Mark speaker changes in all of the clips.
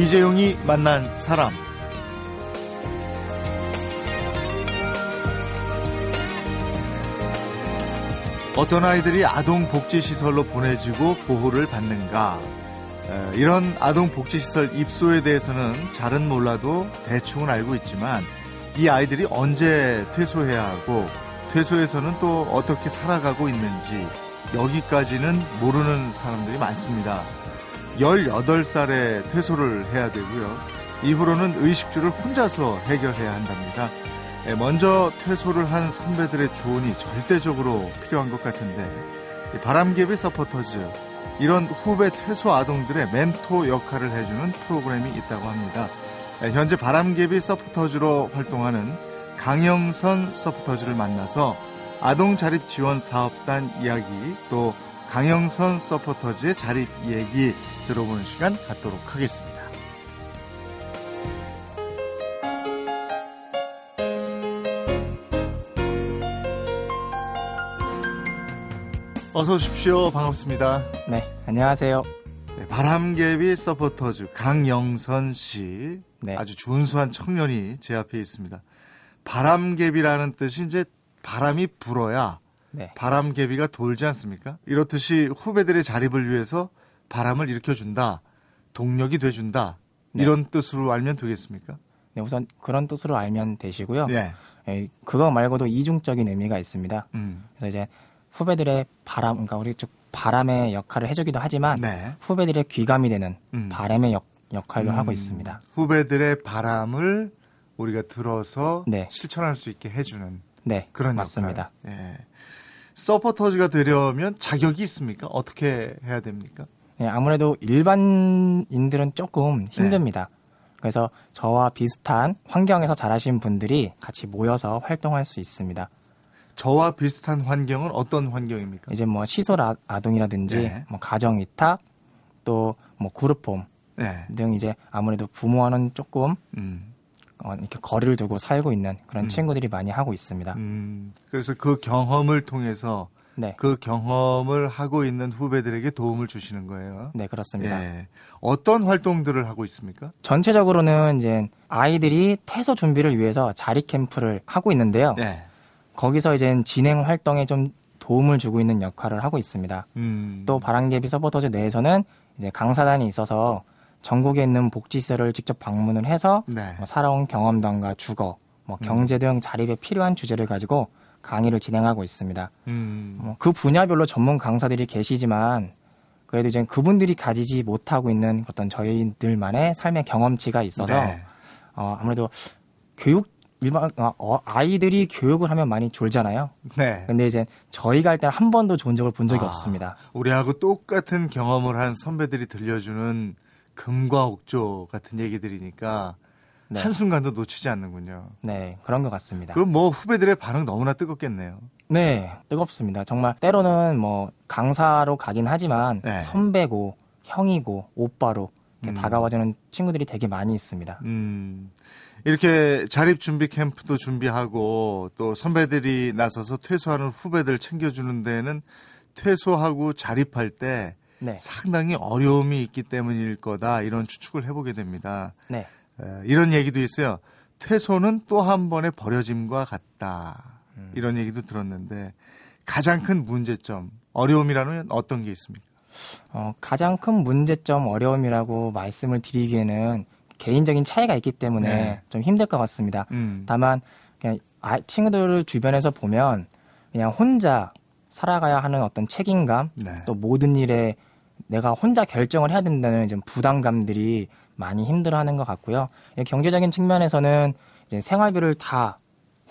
Speaker 1: 이재용이 만난 사람. 어떤 아이들이 아동복지시설로 보내지고 보호를 받는가? 이런 아동복지시설 입소에 대해서는 잘은 몰라도 대충은 알고 있지만 이 아이들이 언제 퇴소해야 하고 퇴소에서는 또 어떻게 살아가고 있는지 여기까지는 모르는 사람들이 많습니다. 18살에 퇴소를 해야 되고요. 이후로는 의식주를 혼자서 해결해야 한답니다. 예, 먼저 퇴소를 한 선배들의 조언이 절대적으로 필요한 것 같은데 바람개비 서포터즈 이런 후배 퇴소 아동들의 멘토 역할을 해주는 프로그램이 있다고 합니다. 예, 현재 바람개비 서포터즈로 활동하는 강영선 서포터즈를 만나서 아동 자립 지원 사업단 이야기 또 강영선 서포터즈의 자립 얘기 들어보는 시간 갖도록 하겠습니다. 어서 오십시오. 반갑습니다.
Speaker 2: 네, 안녕하세요.
Speaker 1: 네, 바람개비 서포터즈 강영선 씨. 네. 아주 준수한 청년이 제 앞에 있습니다. 바람개비라는 뜻이 이제 바람이 불어야 네. 바람개비가 돌지 않습니까? 이렇듯이 후배들의 자립을 위해서 바람을 일으켜준다. 동력이 돼준다. 네. 이런 뜻으로 알면 되겠습니까?
Speaker 2: 네, 우선 그런 뜻으로 알면 되시고요. 네. 예, 그거 말고도 이중적인 의미가 있습니다. 음. 그래서 이제 후배들의 바람, 그러니까 우리 쪽 바람의 역할을 해주기도 하지만 네. 후배들의 귀감이 되는 음. 바람의 역, 역할도 음. 하고 있습니다.
Speaker 1: 후배들의 바람을 우리가 들어서 네. 실천할 수 있게 해주는 네, 그런
Speaker 2: 맞습니다.
Speaker 1: 역할. 예. 서포터즈가 되려면 자격이 있습니까? 어떻게 해야 됩니까?
Speaker 2: 네, 아무래도 일반인들은 조금 힘듭니다. 네. 그래서 저와 비슷한 환경에서 자라신 분들이 같이 모여서 활동할 수 있습니다.
Speaker 1: 저와 비슷한 환경은 어떤 환경입니까?
Speaker 2: 이제 뭐 시설 아, 동이라든지 네. 뭐 가정 위탁 또 뭐 그룹홈 네. 등 이제 아무래도 부모와는 조금 음. 어, 이렇게 거리를 두고 살고 있는 그런 음. 친구들이 많이 하고 있습니다. 음.
Speaker 1: 그래서 그 경험을 통해서 네. 그 경험을 하고 있는 후배들에게 도움을 주시는 거예요.
Speaker 2: 네, 그렇습니다. 예.
Speaker 1: 어떤 활동들을 하고 있습니까?
Speaker 2: 전체적으로는 이제 아이들이 퇴소 준비를 위해서 자리 캠프를 하고 있는데요. 네. 거기서 이제 진행 활동에 좀 도움을 주고 있는 역할을 하고 있습니다. 음. 또 바람개비 서포터즈 내에서는 이제 강사단이 있어서 전국에 있는 복지시설을 직접 방문을 해서 네. 뭐 살아온 경험담과 주거, 뭐 음. 경제 등 자립에 필요한 주제를 가지고 강의를 진행하고 있습니다. 음. 뭐그 분야별로 전문 강사들이 계시지만 그래도 이제 그분들이 가지지 못하고 있는 어떤 저희들만의 삶의 경험치가 있어서 네. 어, 아무래도 교육 일반 어, 어, 아이들이 교육을 하면 많이 졸잖아요. 네. 근데 이제 저희가 할 때는 한 번도 좋은 적을 본 적이 아, 없습니다.
Speaker 1: 우리하고 똑같은 경험을 한 선배들이 들려주는 금과 옥조 같은 얘기들이니까 네. 한순간도 놓치지 않는군요.
Speaker 2: 네, 그런 것 같습니다.
Speaker 1: 그럼 뭐 후배들의 반응 너무나 뜨겁겠네요.
Speaker 2: 네, 뜨겁습니다. 정말 때로는 뭐 강사로 가긴 하지만 네. 선배고 형이고 오빠로 음. 다가와주는 친구들이 되게 많이 있습니다. 음.
Speaker 1: 이렇게 자립 준비 캠프도 준비하고 또 선배들이 나서서 퇴소하는 후배들 챙겨주는 데는 퇴소하고 자립할 때 네. 상당히 어려움이 있기 때문일 거다 이런 추측을 해보게 됩니다. 네. 에, 이런 얘기도 있어요. 퇴소는 또 한 번의 버려짐과 같다. 음. 이런 얘기도 들었는데 가장 큰 문제점, 어려움이라는 어떤 게 있습니까?
Speaker 2: 어, 가장 큰 문제점, 어려움이라고 말씀을 드리기에는 개인적인 차이가 있기 때문에 네. 좀 힘들 것 같습니다. 음. 다만 그냥 아, 친구들 주변에서 보면 그냥 혼자 살아가야 하는 어떤 책임감, 네. 또 모든 일에 내가 혼자 결정을 해야 된다는 좀 부담감들이 많이 힘들어하는 것 같고요. 경제적인 측면에서는 이제 생활비를 다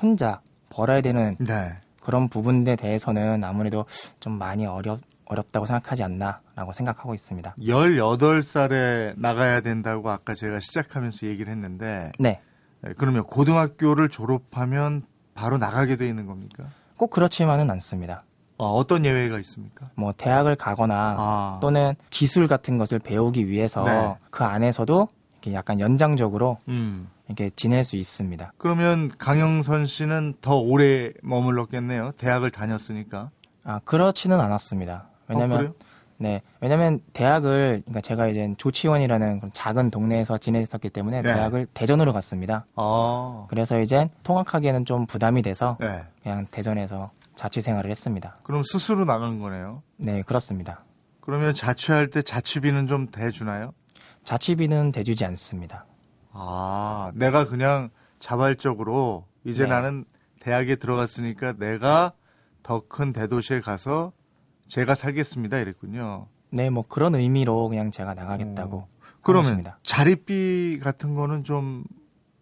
Speaker 2: 혼자 벌어야 되는 네. 그런 부분에 대해서는 아무래도 좀 많이 어렵 어렵다고 생각하지 않나라고 생각하고 있습니다.
Speaker 1: 18살에 나가야 된다고 아까 제가 시작하면서 얘기를 했는데 네. 네. 그러면 고등학교를 졸업하면 바로 나가게 돼 있는 겁니까?
Speaker 2: 꼭 그렇지만은 않습니다.
Speaker 1: 어, 떤 예외가 있습니까?
Speaker 2: 뭐 대학을 가거나 아. 또는 기술 같은 것을 배우기 위해서 네. 그 안에서도 이렇게 약간 연장적으로 음. 이렇게 지낼 수 있습니다.
Speaker 1: 그러면 강영선 씨는 더 오래 머물렀겠네요. 대학을 다녔으니까.
Speaker 2: 아 그렇지는 않았습니다. 왜냐하면 어, 네. 왜냐면 대학을 그러니까 제가 이제 조치원이라는 작은 동네에서 지냈었기 때문에 네. 대학을 대전으로 갔습니다. 아. 그래서 이제 통학하기에는 좀 부담이 돼서 네. 그냥 대전에서 자취 생활을 했습니다.
Speaker 1: 그럼 스스로 나간 거네요?
Speaker 2: 네, 그렇습니다.
Speaker 1: 그러면 자취할 때 자취비는 좀 대주나요?
Speaker 2: 자취비는 대주지 않습니다.
Speaker 1: 아, 내가 그냥 자발적으로 이제 네. 나는 대학에 들어갔으니까 내가 더 큰 대도시에 가서 제가 살겠습니다 이랬군요.
Speaker 2: 네, 뭐 그런 의미로 그냥 제가 나가겠다고. 어.
Speaker 1: 그러면 하겠습니다. 자립비 같은 거는 좀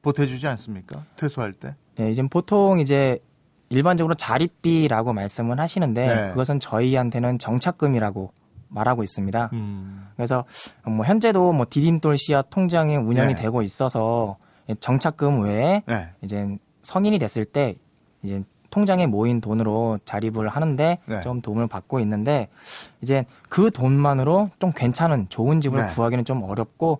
Speaker 1: 보태주지 않습니까? 퇴소할 때?
Speaker 2: 네, 이제 보통 이제 일반적으로 자립비라고 말씀을 하시는데 네. 그것은 저희한테는 정착금이라고 말하고 있습니다. 음. 그래서 뭐 현재도 뭐 디딤돌 씨앗 통장이 운영이 네. 되고 있어서 정착금 외에 네. 이제 성인이 됐을 때 이제 통장에 모인 돈으로 자립을 하는데 네. 좀 도움을 받고 있는데 이제 그 돈만으로 좀 괜찮은 좋은 집을 네. 구하기는 좀 어렵고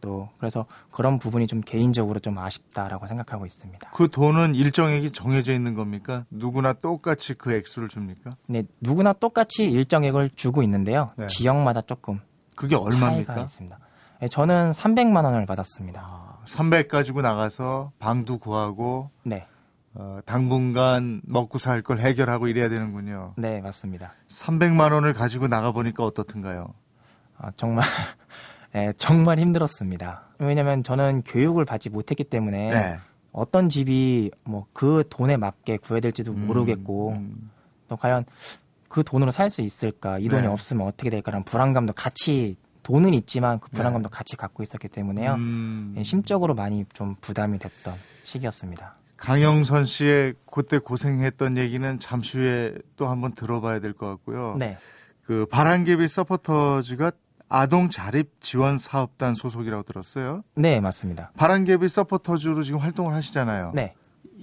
Speaker 2: 또 그래서 그런 부분이 좀 개인적으로 좀 아쉽다라고 생각하고 있습니다.
Speaker 1: 그 돈은 일정액이 정해져 있는 겁니까? 누구나 똑같이 그 액수를 줍니까?
Speaker 2: 네, 누구나 똑같이 일정액을 주고 있는데요. 네. 지역마다 조금
Speaker 1: 그게 얼마입니까?
Speaker 2: 차이가 있습니다. 네, 저는 300만 원을 받았습니다. 아,
Speaker 1: 300 가지고 나가서 방도 구하고 네. 어, 당분간 먹고 살 걸 해결하고 이래야 되는군요.
Speaker 2: 네, 맞습니다.
Speaker 1: 300만 원을 가지고 나가 보니까 어떻든가요?
Speaker 2: 아, 정말 네, 정말 힘들었습니다. 왜냐하면 저는 교육을 받지 못했기 때문에 네. 어떤 집이 뭐 그 돈에 맞게 구해야 될지도 음, 모르겠고 음. 또 과연 그 돈으로 살 수 있을까 이 돈이 네. 없으면 어떻게 될까라는 불안감도 같이 돈은 있지만 그 불안감도 네. 같이 갖고 있었기 때문에요 음. 예, 심적으로 많이 좀 부담이 됐던 시기였습니다.
Speaker 1: 강영선 씨의 그때 고생했던 얘기는 잠시 후에 또 한번 들어봐야 될 것 같고요. 네. 그 바람개비 서포터즈가 아동 자립 지원 사업단 소속이라고 들었어요.
Speaker 2: 네, 맞습니다.
Speaker 1: 바람개비 서포터즈로 지금 활동을 하시잖아요. 네.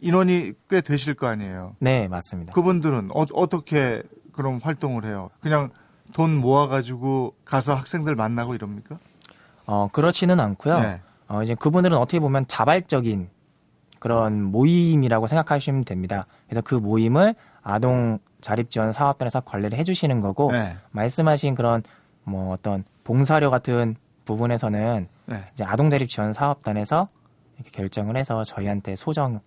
Speaker 1: 인원이 꽤 되실 거 아니에요.
Speaker 2: 네, 맞습니다.
Speaker 1: 그분들은 어, 어떻게 그럼 활동을 해요? 그냥 돈 모아가지고 가서 학생들 만나고 이럽니까?
Speaker 2: 어, 그렇지는 않고요. 네. 어, 이제 그분들은 어떻게 보면 자발적인 그런 모임이라고 생각하시면 됩니다. 그래서 그 모임을 아동 자립 지원 사업단에서 관리를 해주시는 거고 네. 말씀하신 그런 뭐 어떤 봉사료 같은 부분에서는 네. 이제 아동자립 지원 사업단에서 이렇게 결정을 해서 저희한테 소정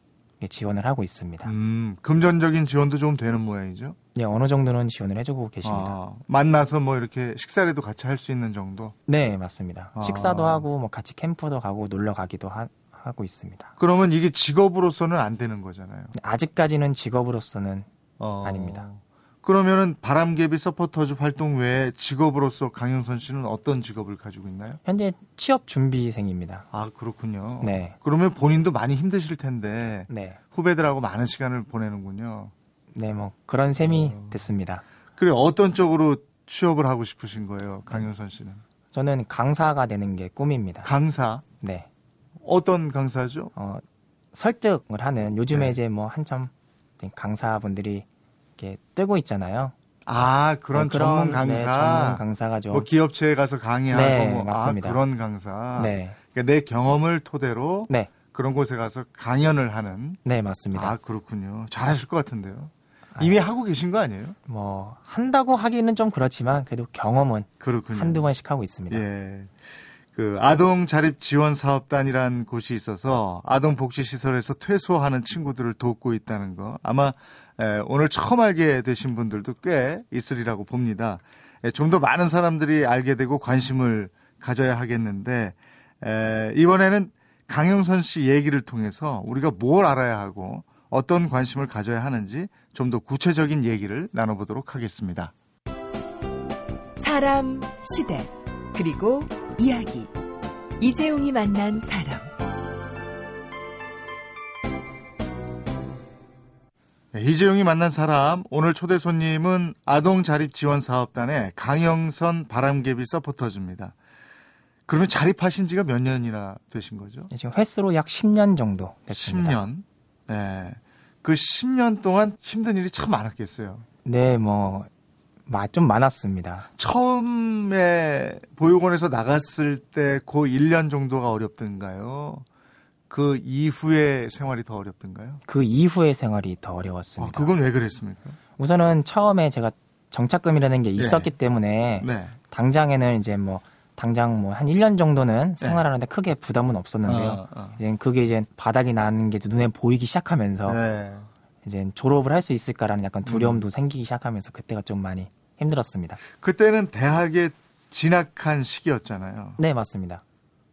Speaker 2: 지원을 하고 있습니다. 음,
Speaker 1: 금전적인 지원도 좀 되는 모양이죠?
Speaker 2: 네, 어느 정도는 지원을 해주고 계십니다. 아,
Speaker 1: 만나서 뭐 이렇게 식사라도 같이 할 수 있는 정도?
Speaker 2: 네, 맞습니다. 아. 식사도 하고 뭐 같이 캠프도 가고 놀러 가기도 하, 하고 있습니다.
Speaker 1: 그러면 이게 직업으로서는 안 되는 거잖아요?
Speaker 2: 아직까지는 직업으로서는 어. 아닙니다.
Speaker 1: 그러면은 바람개비 서포터즈 활동 외에 직업으로서 강영선 씨는 어떤 직업을 가지고 있나요?
Speaker 2: 현재 취업 준비생입니다.
Speaker 1: 아 그렇군요. 네. 그러면 본인도 많이 힘드실 텐데 네. 후배들하고 많은 시간을 보내는군요.
Speaker 2: 네, 뭐 그런 셈이 어... 됐습니다.
Speaker 1: 그래 어떤 쪽으로 취업을 하고 싶으신 거예요, 강영선 씨는?
Speaker 2: 저는 강사가 되는 게 꿈입니다.
Speaker 1: 강사?
Speaker 2: 네.
Speaker 1: 어떤 강사죠? 어,
Speaker 2: 설득을 하는 요즘에 네. 이제 뭐 한참 강사분들이 이렇게 뜨고 있잖아요.
Speaker 1: 아 그런, 네, 그런 전문 강사. 네,
Speaker 2: 전문 강사가 좀.
Speaker 1: 뭐 기업체에 가서 강의하고 네, 뭐, 아, 맞습니다. 아, 그런 강사. 네. 그러니까 내 경험을 토대로 네. 그런 곳에 가서 강연을 하는.
Speaker 2: 네 맞습니다.
Speaker 1: 아 그렇군요. 잘하실 것 같은데요. 이미 아, 하고 계신 거 아니에요?
Speaker 2: 뭐 한다고 하기는 좀 그렇지만 그래도 경험은 그렇군요. 한두 번씩 하고 있습니다. 예.
Speaker 1: 그 아동 자립 지원 사업단이란 곳이 있어서 아동 복지 시설에서 퇴소하는 친구들을 돕고 있다는 거 아마 오늘 처음 알게 되신 분들도 꽤 있으리라고 봅니다. 좀 더 많은 사람들이 알게 되고 관심을 가져야 하겠는데 이번에는 강영선 씨 얘기를 통해서 우리가 뭘 알아야 하고 어떤 관심을 가져야 하는지 좀 더 구체적인 얘기를 나눠보도록 하겠습니다.
Speaker 3: 사람, 시대, 그리고 이야기. 이재용이 만난 사람.
Speaker 1: 이재용이 만난 사람 오늘 초대 손님은 아동 자립 지원 사업단의 강영선 바람개비 서포터즈입니다. 그러면 자립하신 지가 몇 년이나 되신 거죠?
Speaker 2: 네, 지금 횟수로 약 10년 정도 됐습니다.
Speaker 1: 10년. 네. 그 10년 동안 힘든 일이 참 많았겠어요.
Speaker 2: 네, 뭐, 좀 많았습니다.
Speaker 1: 처음에 보육원에서 나갔을 때 그 1년 정도가 어렵던가요? 그 이후의 생활이 더 어렵던가요?
Speaker 2: 그 이후의 생활이 더 어려웠습니다.
Speaker 1: 아, 그건 왜 그랬습니까?
Speaker 2: 우선은 처음에 제가 정착금이라는 게 있었기 네. 때문에 네. 당장에는 이제 뭐 당장 뭐 한 1년 정도는 네. 생활하는데 네. 크게 부담은 없었는데요. 어, 어. 이제 그게 이제 바닥이 나는 게 눈에 보이기 시작하면서 네. 이제 졸업을 할 수 있을까라는 약간 두려움도 음. 생기기 시작하면서 그때가 좀 많이 힘들었습니다.
Speaker 1: 그때는 대학에 진학한 시기였잖아요.
Speaker 2: 네, 맞습니다.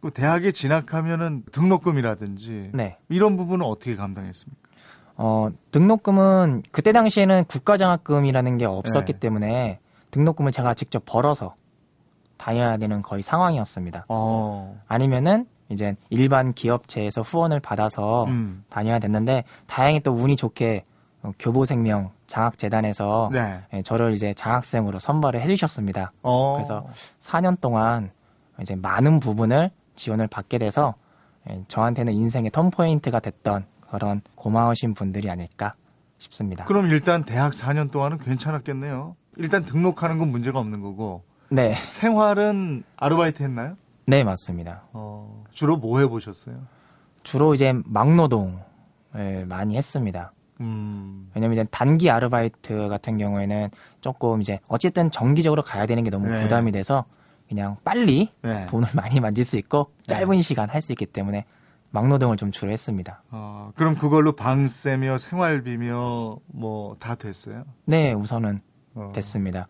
Speaker 1: 그 대학에 진학하면은 등록금이라든지 네. 이런 부분은 어떻게 감당했습니까?
Speaker 2: 어, 등록금은 그때 당시에는 국가장학금이라는 게 없었기 네. 때문에 등록금을 제가 직접 벌어서 다녀야 되는 거의 상황이었습니다. 어. 아니면은 이제 일반 기업체에서 후원을 받아서 음. 다녀야 됐는데 다행히 또 운이 좋게 교보생명 장학재단에서 네. 예, 저를 이제 장학생으로 선발을 해주셨습니다. 어. 그래서 4년 동안 이제 많은 부분을 지원을 받게 돼서 예, 저한테는 인생의 턴포인트가 됐던 그런 고마우신 분들이 아닐까 싶습니다.
Speaker 1: 그럼 일단 대학 4년 동안은 괜찮았겠네요. 일단 등록하는 건 문제가 없는 거고. 네. 생활은 아르바이트 했나요?
Speaker 2: 네, 맞습니다.
Speaker 1: 어, 주로 뭐 해보셨어요?
Speaker 2: 주로 이제 막노동을 많이 했습니다. 음. 왜냐면 이제 단기 아르바이트 같은 경우에는 조금 이제 어쨌든 정기적으로 가야 되는 게 너무 네. 부담이 돼서 그냥 빨리 네. 돈을 많이 만질 수 있고 짧은 네. 시간 할 수 있기 때문에 막노동을 좀 주로 했습니다.
Speaker 1: 어, 그럼 그걸로 방세며 생활비며 뭐 다 됐어요?
Speaker 2: 네, 우선은 어. 됐습니다.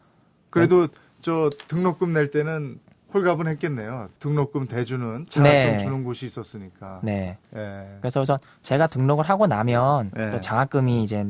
Speaker 1: 그래도 저 등록금 낼 때는 홀가분했겠네요. 등록금 대주는 장학금 네. 주는 곳이 있었으니까. 네.
Speaker 2: 네. 그래서 우선 제가 등록을 하고 나면 네. 또 장학금이 이제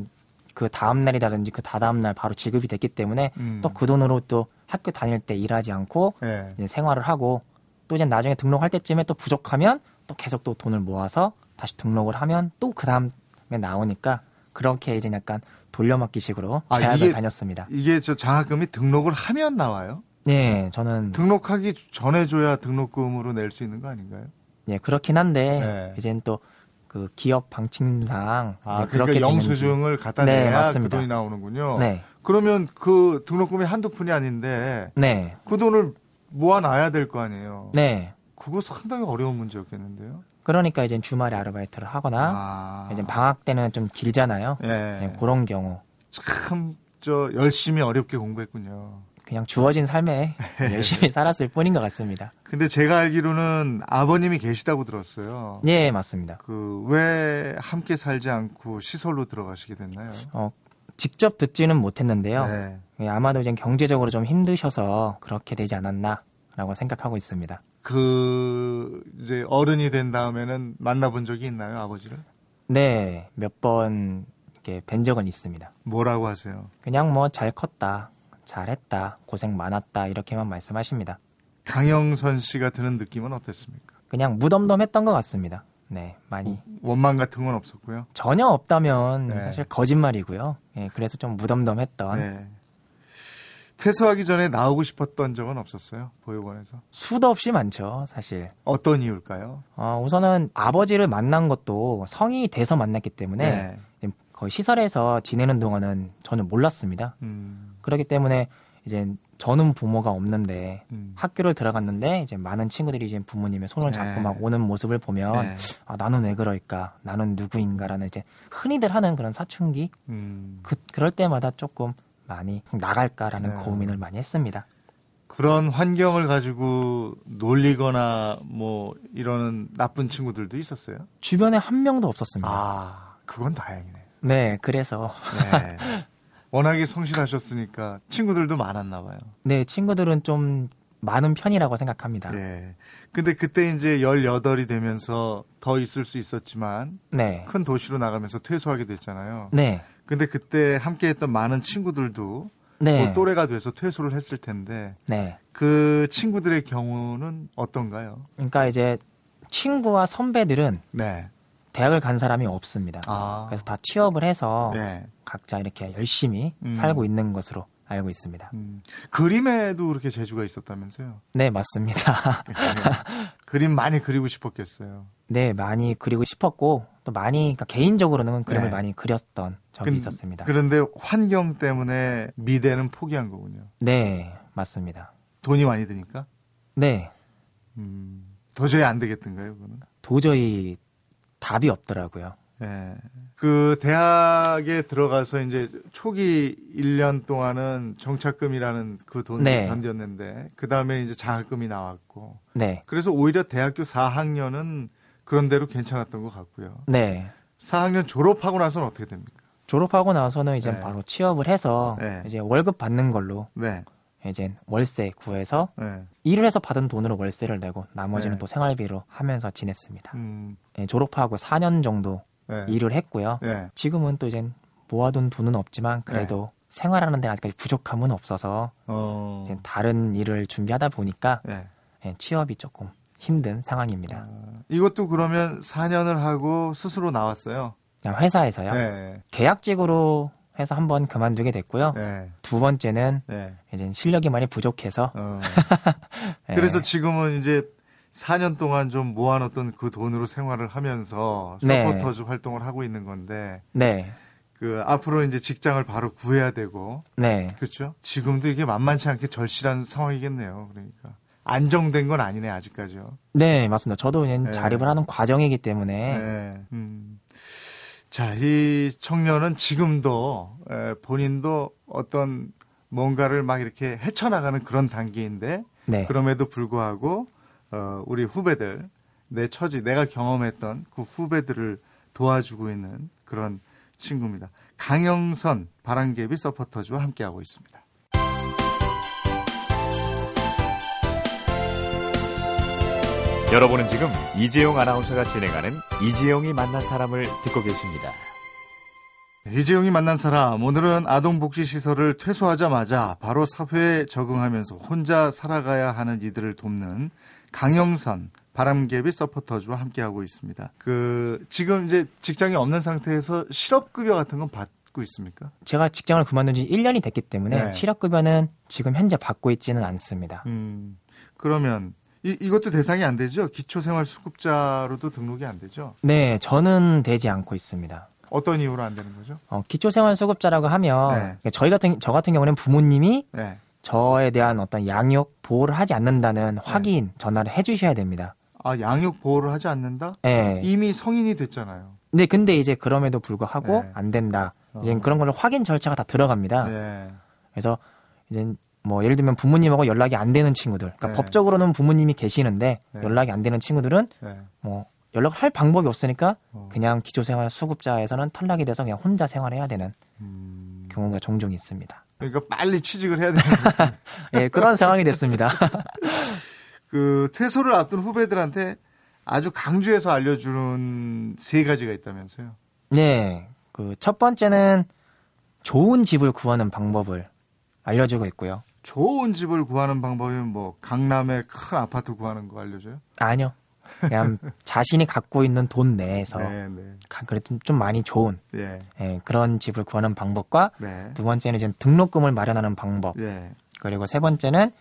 Speaker 2: 그 다음 날이라든지 그 다다음 날 바로 지급이 됐기 때문에 음. 또그 돈으로 또 학교 다닐 때 일하지 않고 네. 이제 생활을 하고 또 이제 나중에 등록할 때쯤에 또 부족하면 또 계속 또 돈을 모아서 다시 등록을 하면 또 그 다음에 나오니까 그렇게 이제 약간 돌려막기식으로 아, 대학을 이게, 다녔습니다.
Speaker 1: 이게 저 장학금이 등록을 하면 나와요?
Speaker 2: 네, 저는
Speaker 1: 등록하기 전에 줘야 등록금으로 낼 수 있는 거 아닌가요?
Speaker 2: 네, 그렇긴 한데 네. 이제는 또 그 기업 방침상
Speaker 1: 아, 이제 그러니까 그렇게 영수증을 갖다 네, 내야 맞습니다. 그 돈이 나오는군요. 네. 그러면 그 등록금이 한두 푼이 아닌데 네. 그 돈을 모아놔야 될 거 아니에요. 네. 그거 상당히 어려운 문제였겠는데요.
Speaker 2: 그러니까 이제 주말에 아르바이트를 하거나 아. 이제 방학 때는 좀 길잖아요. 예. 네, 그런 경우.
Speaker 1: 참 저 열심히 어렵게 공부했군요.
Speaker 2: 그냥 주어진 삶에 열심히 살았을 뿐인 것 같습니다.
Speaker 1: 근데 제가 알기로는 아버님이 계시다고 들었어요.
Speaker 2: 네, 맞습니다.
Speaker 1: 그 왜 함께 살지 않고 시설로 들어가시게 됐나요? 어,
Speaker 2: 직접 듣지는 못했는데요. 네. 예, 아마도 이제 경제적으로 좀 힘드셔서 그렇게 되지 않았나라고 생각하고 있습니다.
Speaker 1: 그 이제 어른이 된 다음에는 만나본 적이 있나요, 아버지를?
Speaker 2: 네, 몇 번 이렇게 뵌 적은 있습니다.
Speaker 1: 뭐라고 하세요?
Speaker 2: 그냥 뭐 잘 컸다, 잘했다, 고생 많았다 이렇게만 말씀하십니다.
Speaker 1: 강영선 씨가 드는 느낌은 어땠습니까?
Speaker 2: 그냥 무덤덤했던 것 같습니다. 네, 많이
Speaker 1: 원망 같은 건 없었고요.
Speaker 2: 전혀 없다면 네. 사실 거짓말이고요. 예, 그래서 좀 무덤덤했던 네.
Speaker 1: 퇴소하기 전에 나오고 싶었던 적은 없었어요? 보육원에서?
Speaker 2: 수도 없이 많죠, 사실.
Speaker 1: 어떤 이유일까요?
Speaker 2: 어, 우선은 아버지를 만난 것도 성이 돼서 만났기 때문에 네. 거의 시설에서 지내는 동안은 저는 몰랐습니다. 음. 그렇기 때문에 이제 저는 부모가 없는데 음. 학교를 들어갔는데 이제 많은 친구들이 이제 부모님의 손을 잡고 네. 막 오는 모습을 보면 네. 아 나는 왜 그럴까 나는 누구인가라는 이제 흔히들 하는 그런 사춘기 음. 그 그럴 때마다 조금 많이 나갈까라는 네. 고민을 많이 했습니다.
Speaker 1: 그런 환경을 가지고 놀리거나 뭐 이러는 나쁜 친구들도 있었어요?
Speaker 2: 주변에 한 명도 없었습니다.
Speaker 1: 아, 그건 다행이네.
Speaker 2: 네, 그래서. 네.
Speaker 1: 워낙에 성실하셨으니까 친구들도 많았나 봐요.
Speaker 2: 네, 친구들은 좀 많은 편이라고 생각합니다. 네.
Speaker 1: 근데 그때 이제 18이 되면서 더 있을 수 있었지만 네. 큰 도시로 나가면서 퇴소하게 됐잖아요. 네. 근데 그때 함께 했던 많은 친구들도 네. 뭐 또래가 돼서 퇴소를 했을 텐데 네. 그 친구들의 경우는 어떤가요?
Speaker 2: 그러니까 이제 친구와 선배들은 네. 대학을 간 사람이 없습니다. 아. 그래서 다 취업을 해서 네. 각자 이렇게 열심히 음. 살고 있는 것으로 알고 있습니다. 음.
Speaker 1: 그림에도 그렇게 재주가 있었다면서요?
Speaker 2: 네, 맞습니다.
Speaker 1: 그림 많이 그리고 싶었겠어요.
Speaker 2: 네, 많이 그리고 싶었고 또 많이 그러니까 개인적으로는 그림을 네. 많이 그렸던 적이 그, 있었습니다.
Speaker 1: 그런데 환경 때문에 미대는 포기한 거군요.
Speaker 2: 네, 맞습니다.
Speaker 1: 돈이 많이 드니까?
Speaker 2: 네.
Speaker 1: 음, 도저히 안 되겠던가요, 그거는?
Speaker 2: 도저히 답이 없더라고요.
Speaker 1: 네. 그 대학에 들어가서 이제 초기 1년 동안은 정착금이라는 그 돈을 네. 견뎠는데 그 다음에 이제 장학금이 나왔고. 네. 그래서 오히려 대학교 4학년은 그런 대로 괜찮았던 것 같고요. 네. 4학년 졸업하고 나서는 어떻게 됩니까?
Speaker 2: 졸업하고 나서는 이제 네. 바로 취업을 해서 네. 이제 월급 받는 걸로 네. 이제 월세 구해서 네. 일을 해서 받은 돈으로 월세를 내고 나머지는 네. 또 생활비로 하면서 지냈습니다. 음. 예, 졸업하고 4년 정도 네. 일을 했고요. 지금은 또 이제 모아둔 돈은 없지만 그래도 생활하는 데 아직까지 부족함은 없어서 어. 이제 다른 일을 준비하다 보니까 예, 취업이 조금 힘든 상황입니다. 어.
Speaker 1: 이것도 그러면 4년을 하고 스스로 나왔어요.
Speaker 2: 아, 회사에서요. 네. 계약직으로 해서 한 번 그만두게 됐고요. 네. 두 번째는 네. 이제 실력이 많이 부족해서. 어.
Speaker 1: 네. 그래서 지금은 이제 4년 동안 좀 모아놓던 그 돈으로 생활을 하면서 네. 서포터즈 활동을 하고 있는 건데. 네. 그 앞으로 이제 직장을 바로 구해야 되고. 네. 그렇죠. 지금도 이게 만만치 않게 절실한 상황이겠네요. 그러니까. 안정된 건 아니네 아직까지요.
Speaker 2: 네 맞습니다. 저도 그냥 네. 자립을 하는 과정이기 때문에. 네. 음.
Speaker 1: 자, 이 청년은 지금도 에, 본인도 어떤 뭔가를 막 이렇게 헤쳐나가는 그런 단계인데 네. 그럼에도 불구하고 어, 우리 후배들 내 처지 내가 경험했던 그 후배들을 도와주고 있는 그런 친구입니다. 강영선 바람개비 서포터즈와 함께하고 있습니다.
Speaker 4: 여러분은 지금 이재용 아나운서가 진행하는 이재용이 만난 사람을 듣고 계십니다.
Speaker 1: 이재용이 만난 사람 오늘은 아동복지시설을 퇴소하자마자 바로 사회에 적응하면서 혼자 살아가야 하는 이들을 돕는 강영선 바람개비 서포터즈와 함께하고 있습니다. 그 지금 이제 직장이 없는 상태에서 실업급여 같은 건 받고 있습니까?
Speaker 2: 제가 직장을 그만둔 지 1년이 됐기 때문에 네. 실업급여는 지금 현재 받고 있지는 않습니다. 음,
Speaker 1: 그러면 이, 이것도 대상이 안 되죠? 기초생활수급자로도 등록이 안 되죠?
Speaker 2: 네, 저는 되지 않고 있습니다.
Speaker 1: 어떤 이유로 안 되는 거죠?
Speaker 2: 어, 기초생활수급자라고 하면 네. 저희 같은 저 같은 경우는 부모님이 네. 저에 대한 어떤 양육 보호를 하지 않는다는 네. 확인 전화를 해주셔야 됩니다.
Speaker 1: 아 양육 보호를 하지 않는다? 네. 이미 성인이 됐잖아요.
Speaker 2: 네, 근데 이제 그럼에도 불구하고 네. 안 된다. 이제 어. 그런 걸 확인 절차가 다 들어갑니다. 네. 그래서 이제 뭐 예를 들면 부모님하고 연락이 안 되는 친구들, 그러니까 네. 법적으로는 부모님이 계시는데 네. 연락이 안 되는 친구들은 네. 뭐 연락을 할 방법이 없으니까 어. 그냥 기초생활 수급자에서는 탈락이 돼서 그냥 혼자 생활해야 되는 음... 경우가 종종 있습니다.
Speaker 1: 그러니까 빨리 취직을 해야 되는
Speaker 2: 예, 그런 상황이 됐습니다.
Speaker 1: 그 퇴소를 앞둔 후배들한테 아주 강조해서 알려주는 세 가지가 있다면서요?
Speaker 2: 네, 그 첫 번째는 좋은 집을 구하는 방법을 알려주고 있고요.
Speaker 1: 좋은 집을 구하는 방법이면 뭐 강남에 큰 아파트 구하는 거 알려줘요?
Speaker 2: 아니요. 그냥 자신이 갖고 있는 돈 내에서 네, 네. 그래도 좀 많이 좋은 예. 예, 그런 집을 구하는 방법과 네. 두 번째는 이제 등록금을 마련하는 방법 예. 그리고 세 번째는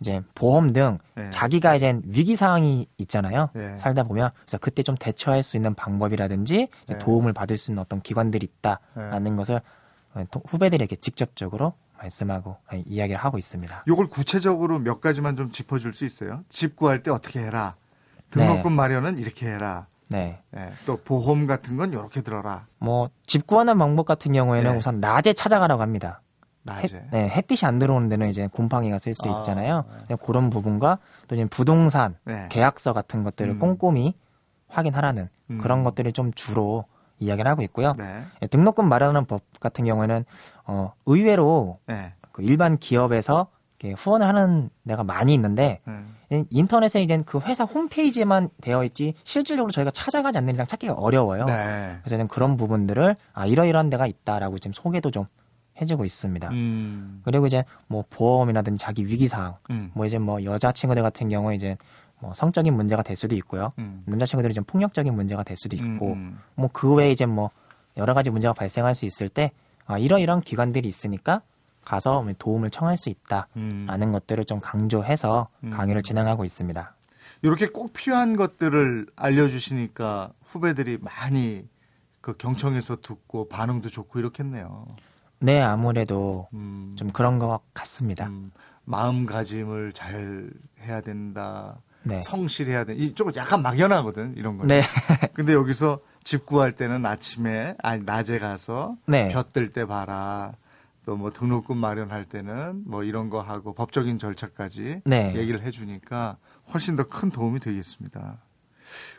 Speaker 2: 이제 보험 등 예. 자기가 이제 위기 상황이 있잖아요 예. 살다 보면 그래서 그때 좀 대처할 수 있는 방법이라든지 예. 도움을 받을 수 있는 어떤 기관들이 있다라는 것을 후배들에게 직접적으로 말씀하고 이야기를 하고 있습니다.
Speaker 1: 이걸 구체적으로 몇 가지만 좀 짚어줄 수 있어요? 집 구할 때 어떻게 해라. 등록금 네. 마련은 이렇게 해라. 네. 네. 또 보험 같은 건 이렇게 들어라.
Speaker 2: 뭐 집 구하는 방법 같은 경우에는 네. 우선 낮에 찾아가라고 합니다. 낮에. 해, 네, 햇빛이 안 들어오는 데는 이제 곰팡이가 쓸수 아, 있잖아요. 네. 그런 부분과 또 이제 부동산 네. 계약서 같은 것들을 음. 꼼꼼히 확인하라는 음. 그런 것들을 좀 주로 이야기를 하고 있고요. 네. 예, 등록금 마련하는 법 같은 경우에는 어, 의외로 네. 그 일반 기업에서 후원을 하는 데가 많이 있는데 음. 인터넷에 이제 그 회사 홈페이지에만 되어 있지 실질적으로 저희가 찾아가지 않는 이상 찾기가 어려워요. 네. 그래서 저는 그런 부분들을 아 이러이러한 데가 있다라고 지금 소개도 좀 해주고 있습니다. 음. 그리고 이제 뭐 보험이라든지 자기 위기 사항, 음. 뭐 이제 뭐 여자 친구들 같은 경우에 이제 뭐 성적인 문제가 될 수도 있고요. 음. 남자친구들이 좀 폭력적인 문제가 될 수도 있고, 음, 음. 뭐그 외에 이제 뭐 여러 가지 문제가 발생할 수 있을 때, 아, 이러이러한 기관들이 있으니까 가서 뭐 도움을 청할 수 있다라는 음. 것들을 좀 강조해서 음. 강의를 진행하고 있습니다.
Speaker 1: 이렇게 꼭 필요한 것들을 알려주시니까 후배들이 많이 그 경청해서 듣고 반응도 좋고 이렇겠네요.
Speaker 2: 네, 아무래도 음. 좀 그런 것 같습니다.
Speaker 1: 마음가짐을 잘 해야 된다. 네. 성실해야 돼. 이쪽은 약간 막연하거든 이런 거. 네. 근데 여기서 집 구할 때는 아침에 아니 낮에 가서 네. 볕들 때 봐라. 또 뭐 등록금 마련할 때는 뭐 이런 거 하고 법적인 절차까지 네. 얘기를 해주니까 훨씬 더 큰 도움이 되겠습니다.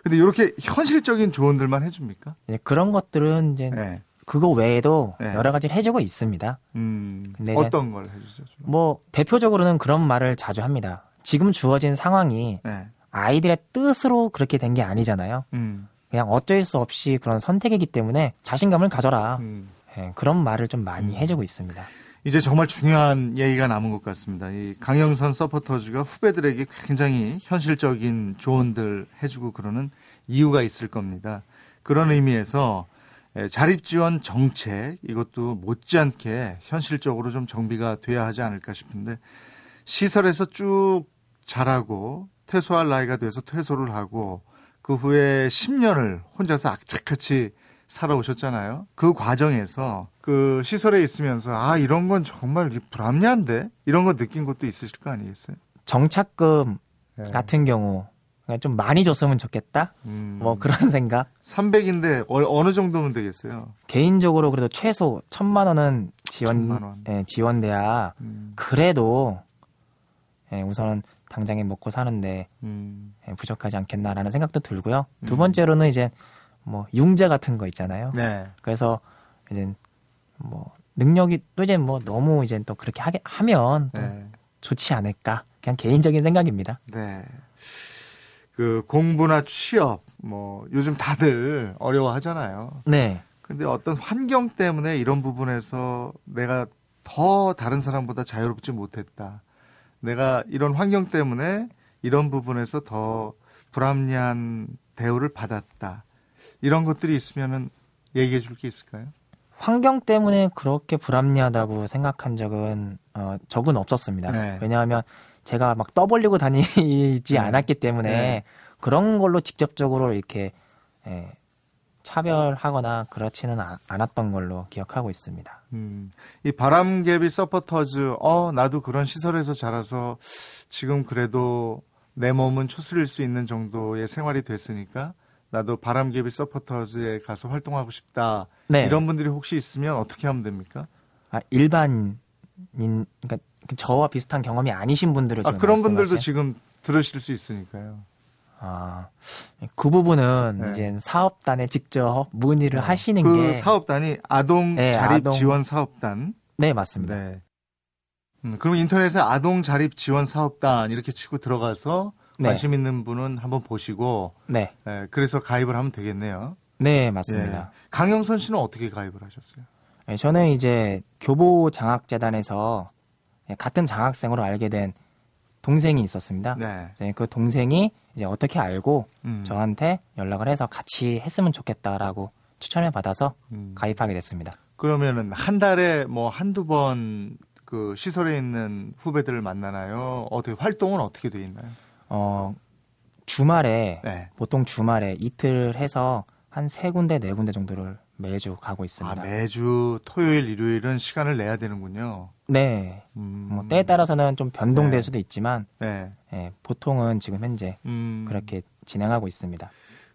Speaker 1: 근데 이렇게 현실적인 조언들만 해줍니까?
Speaker 2: 네, 그런 것들은 이제 네. 그거 외에도 네. 여러 가지를 해주고 있습니다.
Speaker 1: 음, 어떤 걸 해주죠?
Speaker 2: 뭐 대표적으로는 그런 말을 자주 합니다. 지금 주어진 상황이 네. 아이들의 뜻으로 그렇게 된 게 아니잖아요. 음. 그냥 어쩔 수 없이 그런 선택이기 때문에 자신감을 가져라. 음. 네, 그런 말을 좀 많이 음. 해주고 있습니다.
Speaker 1: 이제 정말 중요한 얘기가 남은 것 같습니다. 이 강영선 서포터즈가 후배들에게 굉장히 현실적인 조언들 해주고 그러는 이유가 있을 겁니다. 그런 의미에서 자립지원 정책 이것도 못지않게 현실적으로 좀 정비가 돼야 하지 않을까 싶은데 시설에서 쭉 자라고 퇴소할 나이가 돼서 퇴소를 하고 그 후에 10년을 혼자서 악착같이 살아오셨잖아요. 그 과정에서 그 시설에 있으면서 아 이런 건 정말 불합리한데 이런 거 느낀 것도 있으실 거 아니겠어요?
Speaker 2: 정착금 네. 같은 경우 좀 많이 줬으면 좋겠다. 음. 뭐 그런 생각.
Speaker 1: 300인데 어, 느 정도면 되겠어요?
Speaker 2: 개인적으로 그래도 최소 천만 원은 지원 원. 예, 지원돼야 음. 그래도 예, 우선은 당장에 먹고 사는데 음. 예, 부족하지 않겠나라는 생각도 들고요. 두 음. 번째로는 이제 뭐 융자 같은 거 있잖아요. 네. 그래서 이제 뭐 능력이 또 이제 뭐 너무 이제 또 그렇게 하게 하면 네. 좋지 않을까. 그냥 개인적인 생각입니다.
Speaker 1: 네. 그 공부나 취업 뭐 요즘 다들 어려워하잖아요. 네. 근데 어떤 환경 때문에 이런 부분에서 내가 더 다른 사람보다 자유롭지 못했다. 내가 이런 환경 때문에 이런 부분에서 더 불합리한 대우를 받았다. 이런 것들이 있으면은 얘기해 줄 게 있을까요?
Speaker 2: 환경 때문에 그렇게 불합리하다고 생각한 적은 어, 적은 없었습니다. 네. 왜냐하면 제가 막 떠벌리고 다니지 네. 않았기 때문에 네. 그런 걸로 직접적으로 이렇게 예, 차별하거나 그렇지는 않았던 걸로 기억하고 있습니다. 음,
Speaker 1: 이 바람개비 서포터즈, 어, 나도 그런 시설에서 자라서 지금 그래도 내 몸은 추스릴 수 있는 정도의 생활이 됐으니까 나도 바람개비 서포터즈에 가서 활동하고 싶다. 네. 이런 분들이 혹시 있으면 어떻게 하면 됩니까?
Speaker 2: 아, 일반인, 그러니까 저와 비슷한 경험이 아니신 분들을
Speaker 1: 아, 그런 분들도 지금 들으실 수 있으니까요.
Speaker 2: 아, 그 부분은 네. 이제 사업단에 직접 문의를 네. 하시는
Speaker 1: 그
Speaker 2: 게.
Speaker 1: 사업단이 아동 네, 자립 아동... 지원 사업단.
Speaker 2: 네, 맞습니다.
Speaker 1: 네. 음, 그럼 인터넷에 아동 자립 지원 사업단 이렇게 치고 들어가서 네. 관심 있는 분은 한번 보시고. 네. 네. 그래서 가입을 하면 되겠네요.
Speaker 2: 네, 맞습니다. 예.
Speaker 1: 강영선 씨는 어떻게 가입을 하셨어요?
Speaker 2: 네, 저는 이제 교보 장학재단에서 같은 장학생으로 알게 된 동생이 있었습니다. 네. 그 동생이 이제 어떻게 알고 음. 저한테 연락을 해서 같이 했으면 좋겠다라고 추천을 받아서 음. 가입하게 됐습니다.
Speaker 1: 그러면은 한 달에 뭐 한두 번 그 시설에 있는 후배들을 만나나요? 어떻게 활동은 어떻게 돼 있나요? 어
Speaker 2: 주말에 네. 보통 주말에 이틀 해서 한 세 군데 네 군데 정도를 매주 가고 있습니다.
Speaker 1: 아, 매주 토요일 일요일은 시간을 내야 되는군요.
Speaker 2: 네. 음. 뭐 때에 따라서는 좀 변동될 네. 수도 있지만 네. 네. 보통은 지금 현재 음. 그렇게 진행하고 있습니다.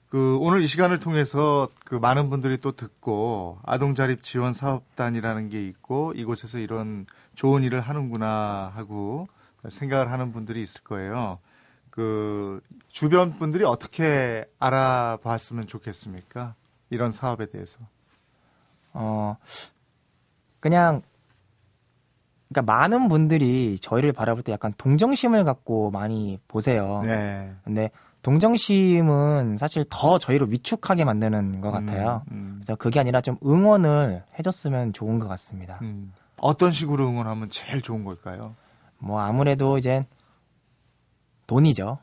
Speaker 1: 그 오늘 이 시간을 통해서 그 많은 분들이 또 듣고 아동 자립 지원 사업단이라는 게 있고 이곳에서 이런 좋은 일을 하는구나 하고 생각을 하는 분들이 있을 거예요. 그 주변 분들이 어떻게 알아봤으면 좋겠습니까? 이런 사업에 대해서. 어
Speaker 2: 그냥 그러니까 많은 분들이 저희를 바라볼 때 약간 동정심을 갖고 많이 보세요. 네. 근데 동정심은 사실 더 저희를 위축하게 만드는 것 음, 같아요. 음, 음. 그래서 그게 아니라 좀 응원을 해줬으면 좋은 것 같습니다. 음.
Speaker 1: 어떤 식으로 응원하면 제일 좋은 걸까요?
Speaker 2: 뭐 아무래도 이제 돈이죠.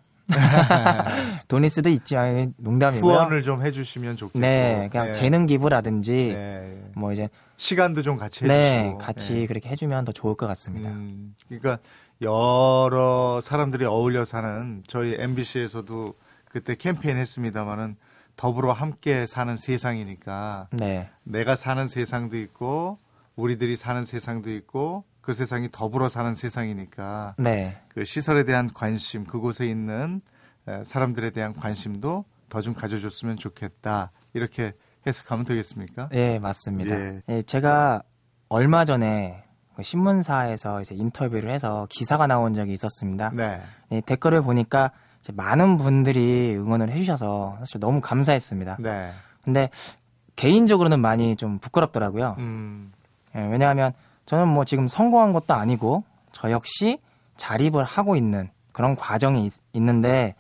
Speaker 2: 돈일 수도 있지만 농담이고요.
Speaker 1: 후원을 좀 해주시면 좋겠고.
Speaker 2: 네, 그냥 네. 재능 기부라든지 네. 뭐 이제
Speaker 1: 시간도 좀 같이
Speaker 2: 네, 해주시고. 네, 같이 그렇게 해주면 더 좋을 것 같습니다. 음,
Speaker 1: 그러니까 여러 사람들이 어울려 사는 저희 MBC에서도 그때 캠페인 했습니다마는 더불어 함께 사는 세상이니까 네. 내가 사는 세상도 있고 우리들이 사는 세상도 있고 그 세상이 더불어 사는 세상이니까 네. 그 시설에 대한 관심, 그곳에 있는 사람들에 대한 관심도 더 좀 가져줬으면 좋겠다. 이렇게 해석하면 되겠습니까?
Speaker 2: 네, 맞습니다. 예. 예, 제가 얼마 전에 그 신문사에서 이제 인터뷰를 해서 기사가 나온 적이 있었습니다. 네. 네 댓글을 보니까 많은 분들이 응원을 해주셔서 사실 너무 감사했습니다. 네. 근데 개인적으로는 많이 좀 부끄럽더라고요. 음. 예, 왜냐하면 저는 뭐 지금 성공한 것도 아니고 저 역시 자립을 하고 있는 그런 과정이 있, 있는데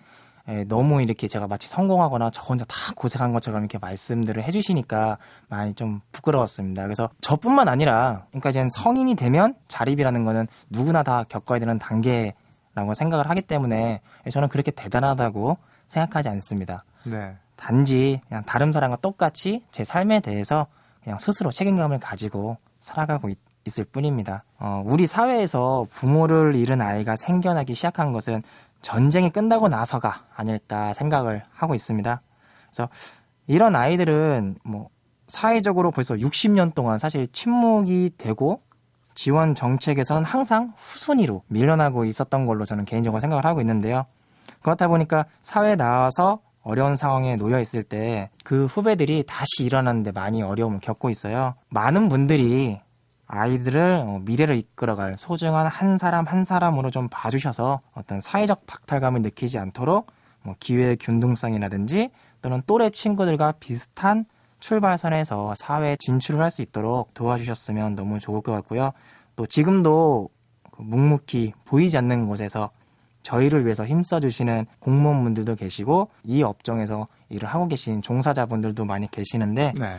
Speaker 2: 예, 너무 이렇게 제가 마치 성공하거나 저 혼자 다 고생한 것처럼 이렇게 말씀들을 해주시니까 많이 좀 부끄러웠습니다. 그래서 저뿐만 아니라, 그러니까 이제 성인이 되면 자립이라는 거는 누구나 다 겪어야 되는 단계라고 생각을 하기 때문에 저는 그렇게 대단하다고 생각하지 않습니다. 네. 단지 그냥 다른 사람과 똑같이 제 삶에 대해서 그냥 스스로 책임감을 가지고 살아가고 있, 있을 뿐입니다. 어, 우리 사회에서 부모를 잃은 아이가 생겨나기 시작한 것은 전쟁이 끝나고 나서가 아닐까 생각을 하고 있습니다. 그래서 이런 아이들은 뭐 사회적으로 벌써 60년 동안 사실 침묵이 되고 지원 정책에서는 항상 후순위로 밀려나고 있었던 걸로 저는 개인적으로 생각을 하고 있는데요. 그렇다 보니까 사회에 나와서 어려운 상황에 놓여 있을 때 그 후배들이 다시 일어나는데 많이 어려움을 겪고 있어요. 많은 분들이 아이들을 어, 미래를 이끌어갈 소중한 한 사람 한 사람으로 좀 봐주셔서 어떤 사회적 박탈감을 느끼지 않도록 뭐 기회의 균등성이라든지 또는 또래 친구들과 비슷한 출발선에서 사회에 진출을 할 수 있도록 도와주셨으면 너무 좋을 것 같고요. 또 지금도 그 묵묵히 보이지 않는 곳에서 저희를 위해서 힘써주시는 공무원분들도 계시고 이 업종에서 일을 하고 계신 종사자분들도 많이 계시는데 네.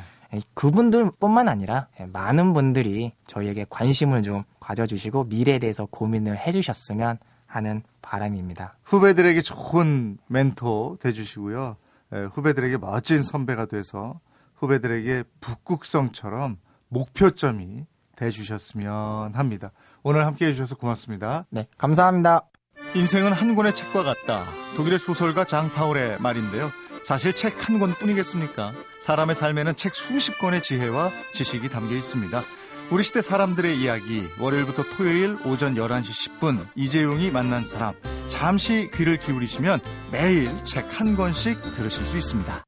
Speaker 2: 그분들뿐만 아니라 많은 분들이 저희에게 관심을 좀 가져주시고 미래에 대해서 고민을 해주셨으면 하는 바람입니다.
Speaker 1: 후배들에게 좋은 멘토 돼주시고요. 후배들에게 멋진 선배가 돼서 후배들에게 북극성처럼 목표점이 돼주셨으면 합니다. 오늘 함께 해주셔서 고맙습니다.
Speaker 2: 네, 감사합니다.
Speaker 1: 인생은 한 권의 책과 같다. 독일의 소설가 장 파울의 말인데요. 사실 책 한 권뿐이겠습니까? 사람의 삶에는 책 수십 권의 지혜와 지식이 담겨 있습니다. 우리 시대 사람들의 이야기 월요일부터 토요일 오전 11시 10분 이재용이 만난 사람 잠시 귀를 기울이시면 매일 책 한 권씩 들으실 수 있습니다.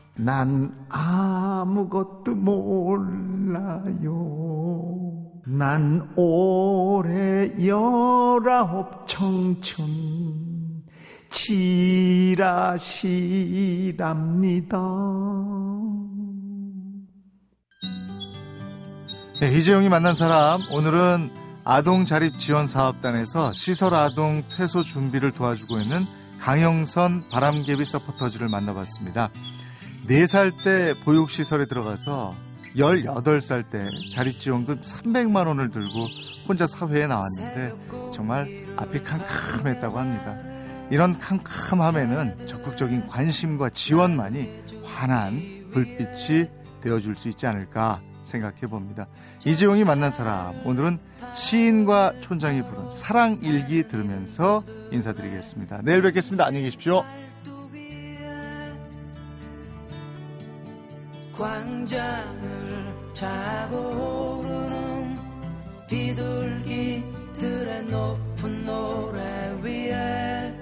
Speaker 5: 난 아무것도 몰라요 난 올해 열아홉 청춘 지라시랍니다.
Speaker 1: 네, 이재용이 만난 사람 오늘은 아동 자립 지원 사업단에서 시설 아동 퇴소 준비를 도와주고 있는 강영선 바람개비 서포터즈를 만나봤습니다. 4살 때 보육시설에 들어가서 18살 때 자립지원금 300만 원을 들고 혼자 사회에 나왔는데 정말 앞이 캄캄했다고 합니다. 이런 캄캄함에는 적극적인 관심과 지원만이 환한 불빛이 되어줄 수 있지 않을까 생각해 봅니다. 이재용이 만난 사람 오늘은 시인과 촌장이 부른 사랑일기 들으면서 인사드리겠습니다. 내일 뵙겠습니다. 안녕히 계십시오. 광장을 차고 오르는 비둘기들의 높은 노래 위에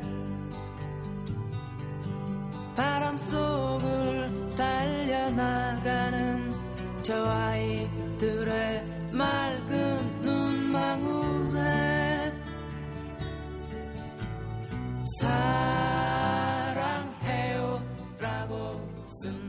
Speaker 1: 바람 속을 달려나가는 저 아이들의 맑은 눈망울에 사랑해요 라고 쓴